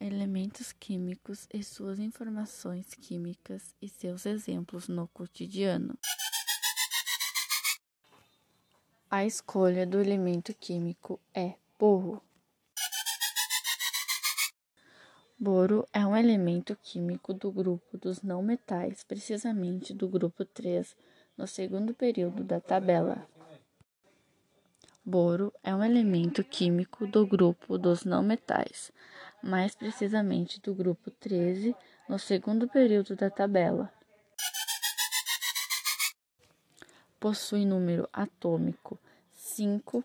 elementos químicos e suas informações químicas e seus exemplos no cotidiano. A escolha do elemento químico é boro. Boro é um elemento químico do grupo dos não metais, precisamente do grupo 3, no segundo período da tabela. Boro é um elemento químico do grupo dos não metais, mais precisamente do grupo 13, no segundo período da tabela. Possui número atômico 5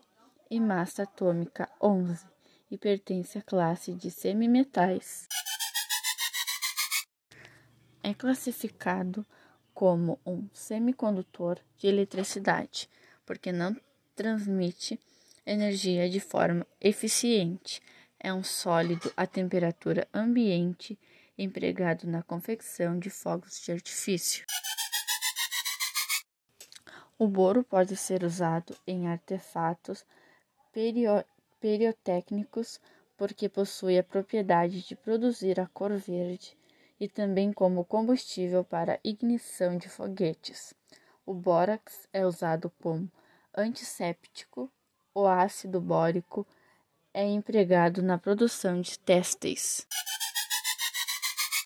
e massa atômica 11 e pertence à classe de semimetais. É classificado como um semicondutor de eletricidade, porque não transmite energia de forma eficiente. É um sólido a temperatura ambiente empregado na confecção de fogos de artifício. O boro pode ser usado em artefatos pirotécnicos porque possui a propriedade de produzir a cor verde e também como combustível para ignição de foguetes. O bórax é usado como antisséptico, o ácido bórico é empregado na produção de têxteis.